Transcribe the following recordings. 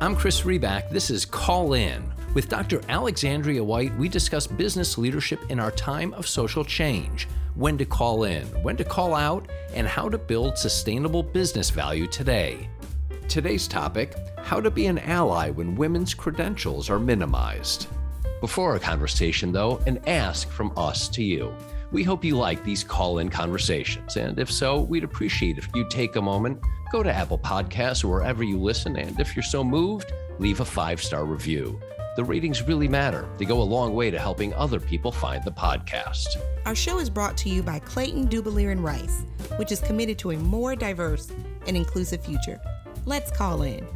I'm Chris Reback. This is Call In. With Dr. Alexandria White, we discuss business leadership in our time of social change, when to call in, when to call out, and how to build sustainable business value today. Today's topic how to be an ally when women's credentials are minimized. Before our conversation, though, an ask from us to you. We hope you like these call in conversations, and if so, we'd appreciate if you'd take a moment Go to Apple Podcasts or wherever you listen, and if you're so moved, leave a five star review. The ratings really matter. They go a long way to helping other people find the podcast. Our show is brought to you by Clayton Dubilier and Rice, which is committed to a more diverse and inclusive future. Let's call in.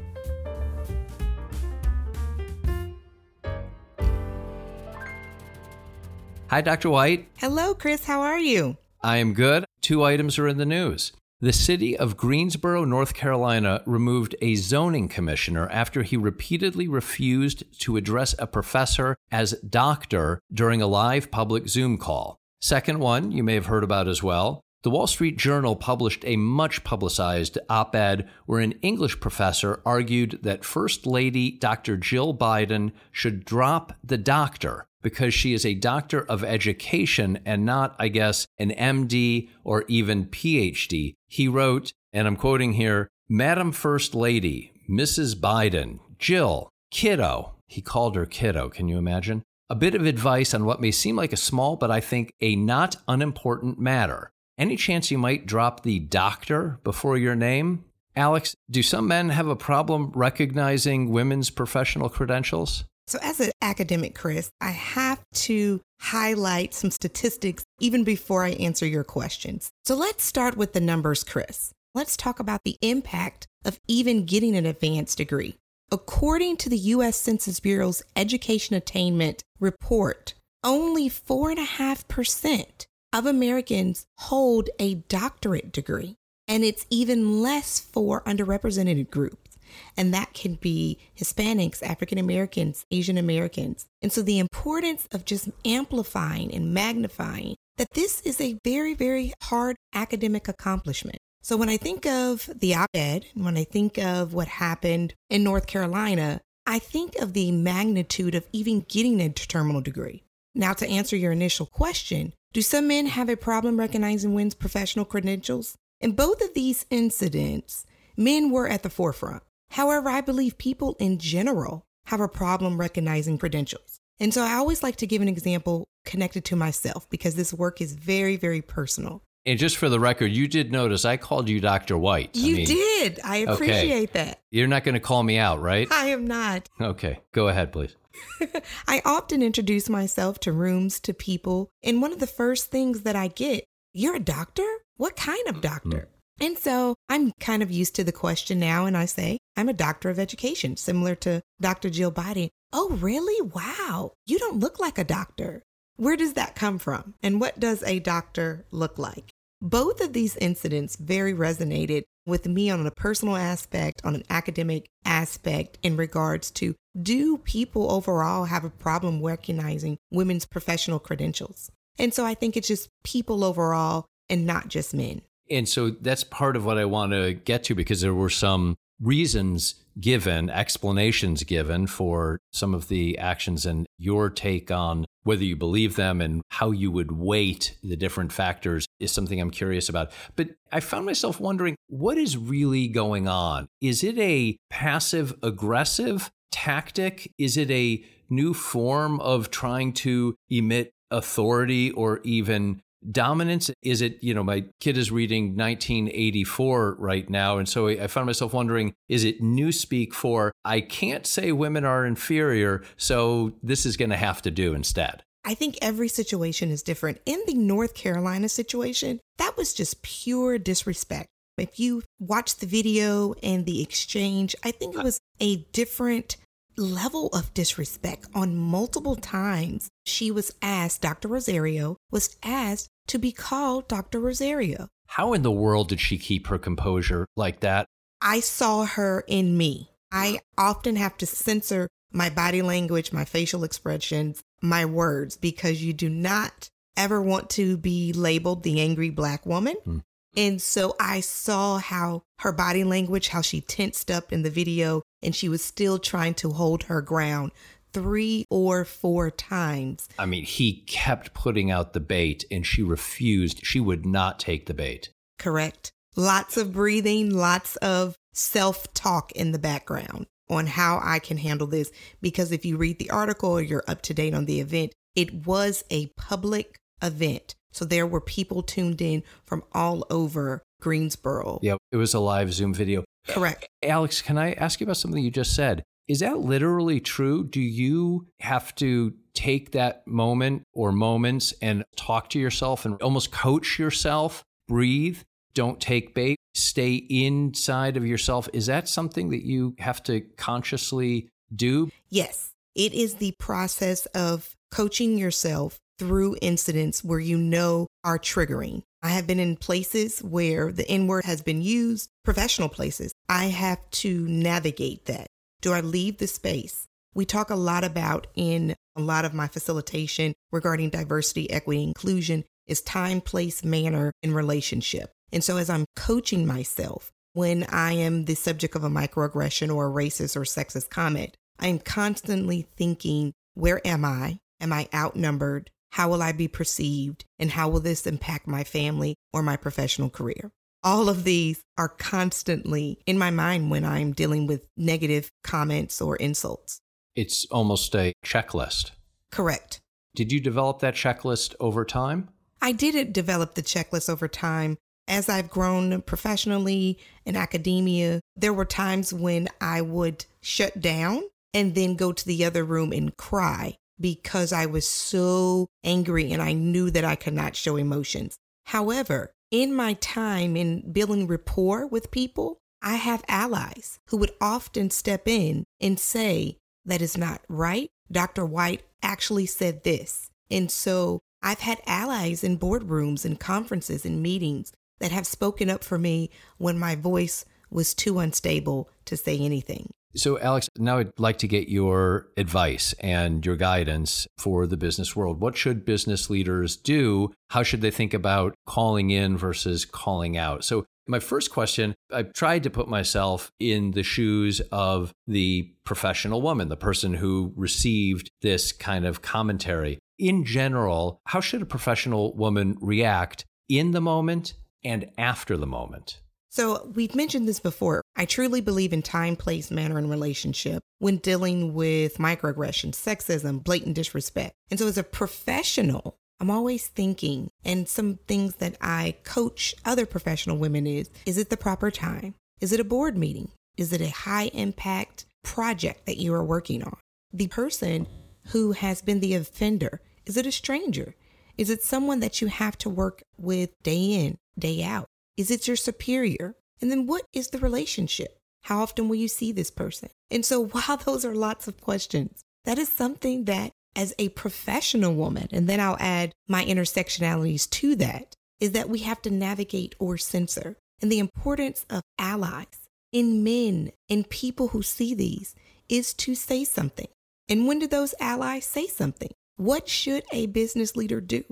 Hi, Dr. White. Hello, Chris. How are you? I am good. Two items are in the news. The city of Greensboro, North Carolina, removed a zoning commissioner after he repeatedly refused to address a professor as doctor during a live public Zoom call. Second one, you may have heard about as well. The Wall Street Journal published a much publicized op ed where an English professor argued that First Lady Dr. Jill Biden should drop the doctor because she is a doctor of education and not, I guess, an MD or even PhD. He wrote, and I'm quoting here Madam First Lady, Mrs. Biden, Jill, kiddo. He called her kiddo. Can you imagine? A bit of advice on what may seem like a small, but I think a not unimportant matter. Any chance you might drop the doctor before your name? Alex, do some men have a problem recognizing women's professional credentials? So, as an academic, Chris, I have to highlight some statistics even before I answer your questions. So, let's start with the numbers, Chris. Let's talk about the impact of even getting an advanced degree. According to the U.S. Census Bureau's Education Attainment Report, only 4.5% of Americans hold a doctorate degree, and it's even less for underrepresented groups and that can be Hispanics, African Americans, Asian Americans. And so the importance of just amplifying and magnifying that this is a very, very hard academic accomplishment. So when I think of the op ed, when I think of what happened in North Carolina, I think of the magnitude of even getting a terminal degree. Now, to answer your initial question, do some men have a problem recognizing women's professional credentials? In both of these incidents, men were at the forefront. However, I believe people in general have a problem recognizing credentials. And so I always like to give an example connected to myself because this work is very, very personal. And just for the record, you did notice I called you Dr. White. You I mean, did. I appreciate okay. that. You're not going to call me out, right? I am not. Okay, go ahead, please. I often introduce myself to rooms, to people, and one of the first things that I get, you're a doctor? What kind of doctor? Mm. And so I'm kind of used to the question now, and I say, I'm a doctor of education, similar to Dr. Jill Biden. Oh, really? Wow. You don't look like a doctor. Where does that come from? And what does a doctor look like? Both of these incidents very resonated with me on a personal aspect, on an academic aspect, in regards to do people overall have a problem recognizing women's professional credentials? And so I think it's just people overall and not just men. And so that's part of what I want to get to because there were some reasons given, explanations given for some of the actions and your take on whether you believe them and how you would weight the different factors is something I'm curious about. But I found myself wondering what is really going on? Is it a passive aggressive tactic? Is it a new form of trying to emit authority or even dominance is it you know my kid is reading 1984 right now and so i found myself wondering is it newspeak for i can't say women are inferior so this is going to have to do instead I think every situation is different. In the North Carolina situation, that was just pure disrespect. If you watch the video and the exchange, I think it uh. was a different level of disrespect on multiple times. She was asked, Dr. Rosario was asked to be called Dr. Rosario. How in the world did she keep her composure like that? I saw her in me. I often have to censor my body language, my facial expressions, my words, because you do not ever want to be labeled the angry black woman. Hmm. And so I saw how her body language, how she tensed up in the video, and she was still trying to hold her ground three or four times. I mean, he kept putting out the bait and she refused. She would not take the bait. Correct. Lots of breathing, lots of self talk in the background on how I can handle this. Because if you read the article or you're up to date on the event, it was a public event. So there were people tuned in from all over Greensboro. Yeah, it was a live Zoom video. Correct. Alex, can I ask you about something you just said? Is that literally true? Do you have to take that moment or moments and talk to yourself and almost coach yourself? Breathe, don't take bait, stay inside of yourself. Is that something that you have to consciously do? Yes. It is the process of coaching yourself through incidents where you know are triggering. I have been in places where the N word has been used, professional places. I have to navigate that. Do I leave the space? We talk a lot about in a lot of my facilitation regarding diversity, equity, inclusion is time, place, manner, and relationship. And so as I'm coaching myself, when I am the subject of a microaggression or a racist or sexist comment, I'm constantly thinking, where am I? Am I outnumbered? How will I be perceived? And how will this impact my family or my professional career? All of these are constantly in my mind when I'm dealing with negative comments or insults. It's almost a checklist. Correct. Did you develop that checklist over time? I didn't develop the checklist over time. As I've grown professionally in academia, there were times when I would shut down and then go to the other room and cry because I was so angry and I knew that I could not show emotions. However, in my time in building rapport with people, I have allies who would often step in and say, That is not right. Dr. White actually said this. And so I've had allies in boardrooms and conferences and meetings that have spoken up for me when my voice was too unstable to say anything. So, Alex, now I'd like to get your advice and your guidance for the business world. What should business leaders do? How should they think about calling in versus calling out? So, my first question I've tried to put myself in the shoes of the professional woman, the person who received this kind of commentary. In general, how should a professional woman react in the moment and after the moment? So, we've mentioned this before. I truly believe in time, place, manner, and relationship when dealing with microaggression, sexism, blatant disrespect. And so, as a professional, I'm always thinking, and some things that I coach other professional women is is it the proper time? Is it a board meeting? Is it a high impact project that you are working on? The person who has been the offender, is it a stranger? Is it someone that you have to work with day in, day out? Is it your superior? And then what is the relationship? How often will you see this person? And so, while those are lots of questions, that is something that, as a professional woman, and then I'll add my intersectionalities to that, is that we have to navigate or censor. And the importance of allies in men and people who see these is to say something. And when do those allies say something? What should a business leader do?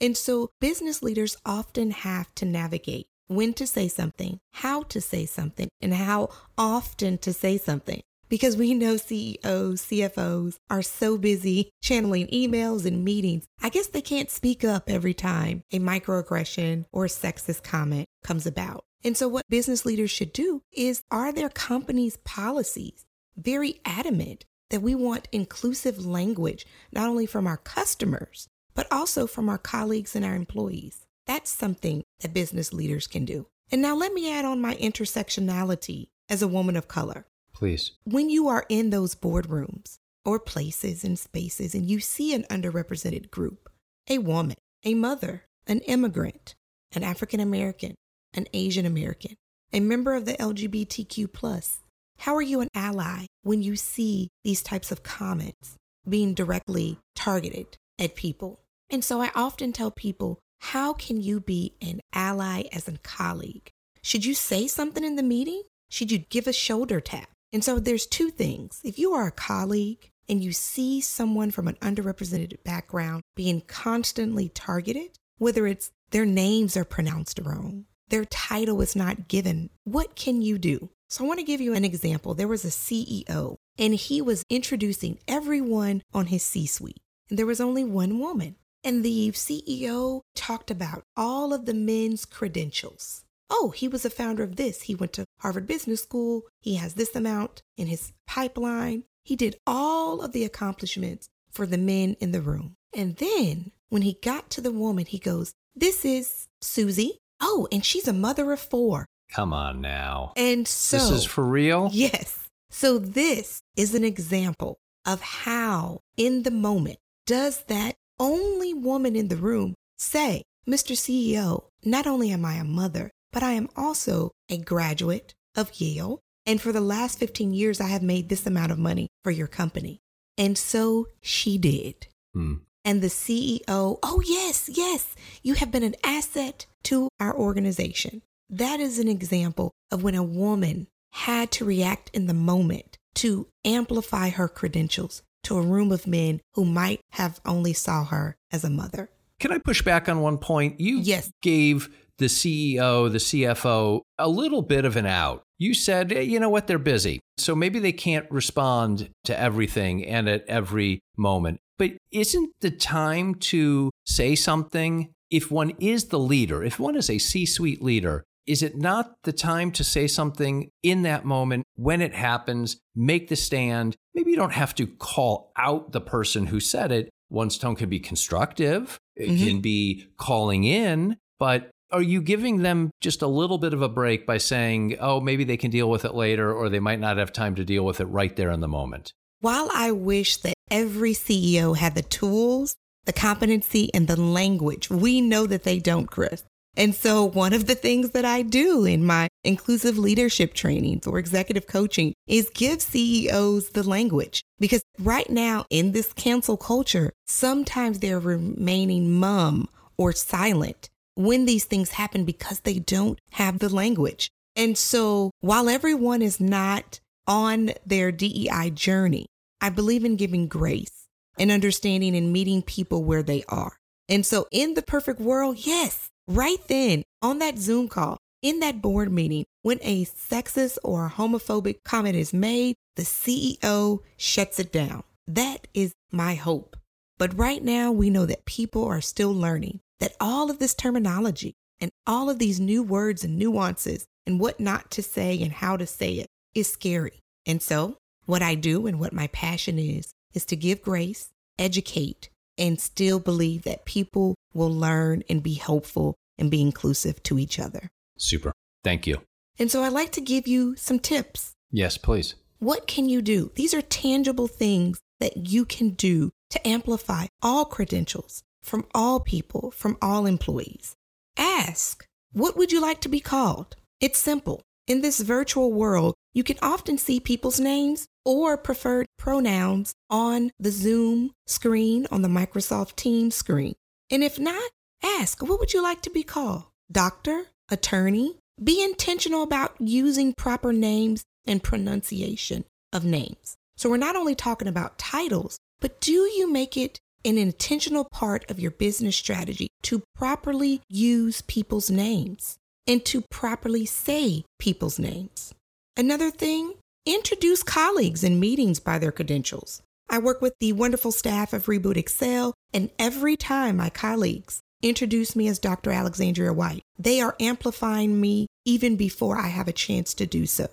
And so, business leaders often have to navigate when to say something, how to say something, and how often to say something. Because we know CEOs, CFOs are so busy channeling emails and meetings, I guess they can't speak up every time a microaggression or sexist comment comes about. And so, what business leaders should do is are their company's policies very adamant that we want inclusive language, not only from our customers, but also from our colleagues and our employees? That's something that business leaders can do. And now let me add on my intersectionality as a woman of color. Please. When you are in those boardrooms or places and spaces and you see an underrepresented group, a woman, a mother, an immigrant, an African American, an Asian American, a member of the LGBTQ, plus, how are you an ally when you see these types of comments being directly targeted at people? And so I often tell people how can you be an ally as a colleague? Should you say something in the meeting? Should you give a shoulder tap? And so there's two things. If you are a colleague and you see someone from an underrepresented background being constantly targeted, whether it's their names are pronounced wrong, their title is not given, what can you do? So I want to give you an example. There was a CEO and he was introducing everyone on his C suite. And there was only one woman. And the CEO talked about all of the men's credentials. Oh, he was a founder of this. He went to Harvard Business School. He has this amount in his pipeline. He did all of the accomplishments for the men in the room. And then when he got to the woman, he goes, This is Susie. Oh, and she's a mother of four. Come on now. And so this is for real? Yes. So this is an example of how, in the moment, does that only woman in the room say, Mr. CEO, not only am I a mother, but I am also a graduate of Yale. And for the last 15 years, I have made this amount of money for your company. And so she did. Hmm. And the CEO, oh, yes, yes, you have been an asset to our organization. That is an example of when a woman had to react in the moment to amplify her credentials to a room of men who might have only saw her as a mother. Can I push back on one point? You yes. gave the CEO, the CFO, a little bit of an out. You said, hey, you know what, they're busy. So maybe they can't respond to everything and at every moment. But isn't the time to say something if one is the leader, if one is a C suite leader, is it not the time to say something in that moment when it happens, make the stand? Maybe you don't have to call out the person who said it. One's tone can be constructive, it mm-hmm. can be calling in, but are you giving them just a little bit of a break by saying, oh, maybe they can deal with it later, or they might not have time to deal with it right there in the moment? While I wish that every CEO had the tools, the competency, and the language, we know that they don't, Chris. And so, one of the things that I do in my inclusive leadership trainings or executive coaching is give CEOs the language. Because right now, in this cancel culture, sometimes they're remaining mum or silent when these things happen because they don't have the language. And so, while everyone is not on their DEI journey, I believe in giving grace and understanding and meeting people where they are. And so, in the perfect world, yes, right then on that Zoom call, in that board meeting, when a sexist or homophobic comment is made, the CEO shuts it down. That is my hope. But right now, we know that people are still learning that all of this terminology and all of these new words and nuances and what not to say and how to say it is scary. And so, what I do and what my passion is, is to give grace, educate, and still believe that people will learn and be hopeful and be inclusive to each other. Super. Thank you. And so I'd like to give you some tips. Yes, please. What can you do? These are tangible things that you can do to amplify all credentials from all people, from all employees. Ask, what would you like to be called? It's simple. In this virtual world, you can often see people's names or preferred pronouns on the Zoom screen, on the Microsoft Teams screen. And if not, ask, what would you like to be called? Doctor? Attorney? Be intentional about using proper names and pronunciation of names. So we're not only talking about titles, but do you make it an intentional part of your business strategy to properly use people's names and to properly say people's names. Another thing, introduce colleagues in meetings by their credentials. I work with the wonderful staff of Reboot Excel, and every time my colleagues introduce me as Dr. Alexandria White, they are amplifying me even before I have a chance to do so.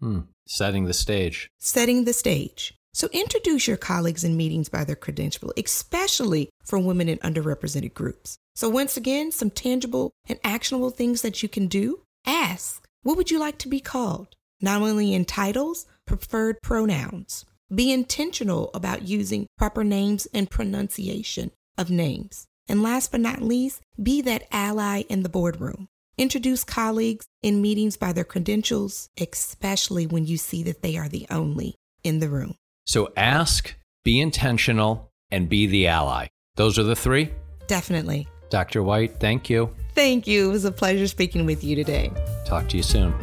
Hmm. Setting the stage. Setting the stage. So introduce your colleagues in meetings by their credential, especially for women in underrepresented groups. So once again, some tangible and actionable things that you can do. Ask, what would you like to be called? Not only in titles, preferred pronouns. Be intentional about using proper names and pronunciation of names. And last but not least, be that ally in the boardroom. Introduce colleagues in meetings by their credentials, especially when you see that they are the only in the room. So ask, be intentional, and be the ally. Those are the three? Definitely. Dr. White, thank you. Thank you. It was a pleasure speaking with you today. Talk to you soon.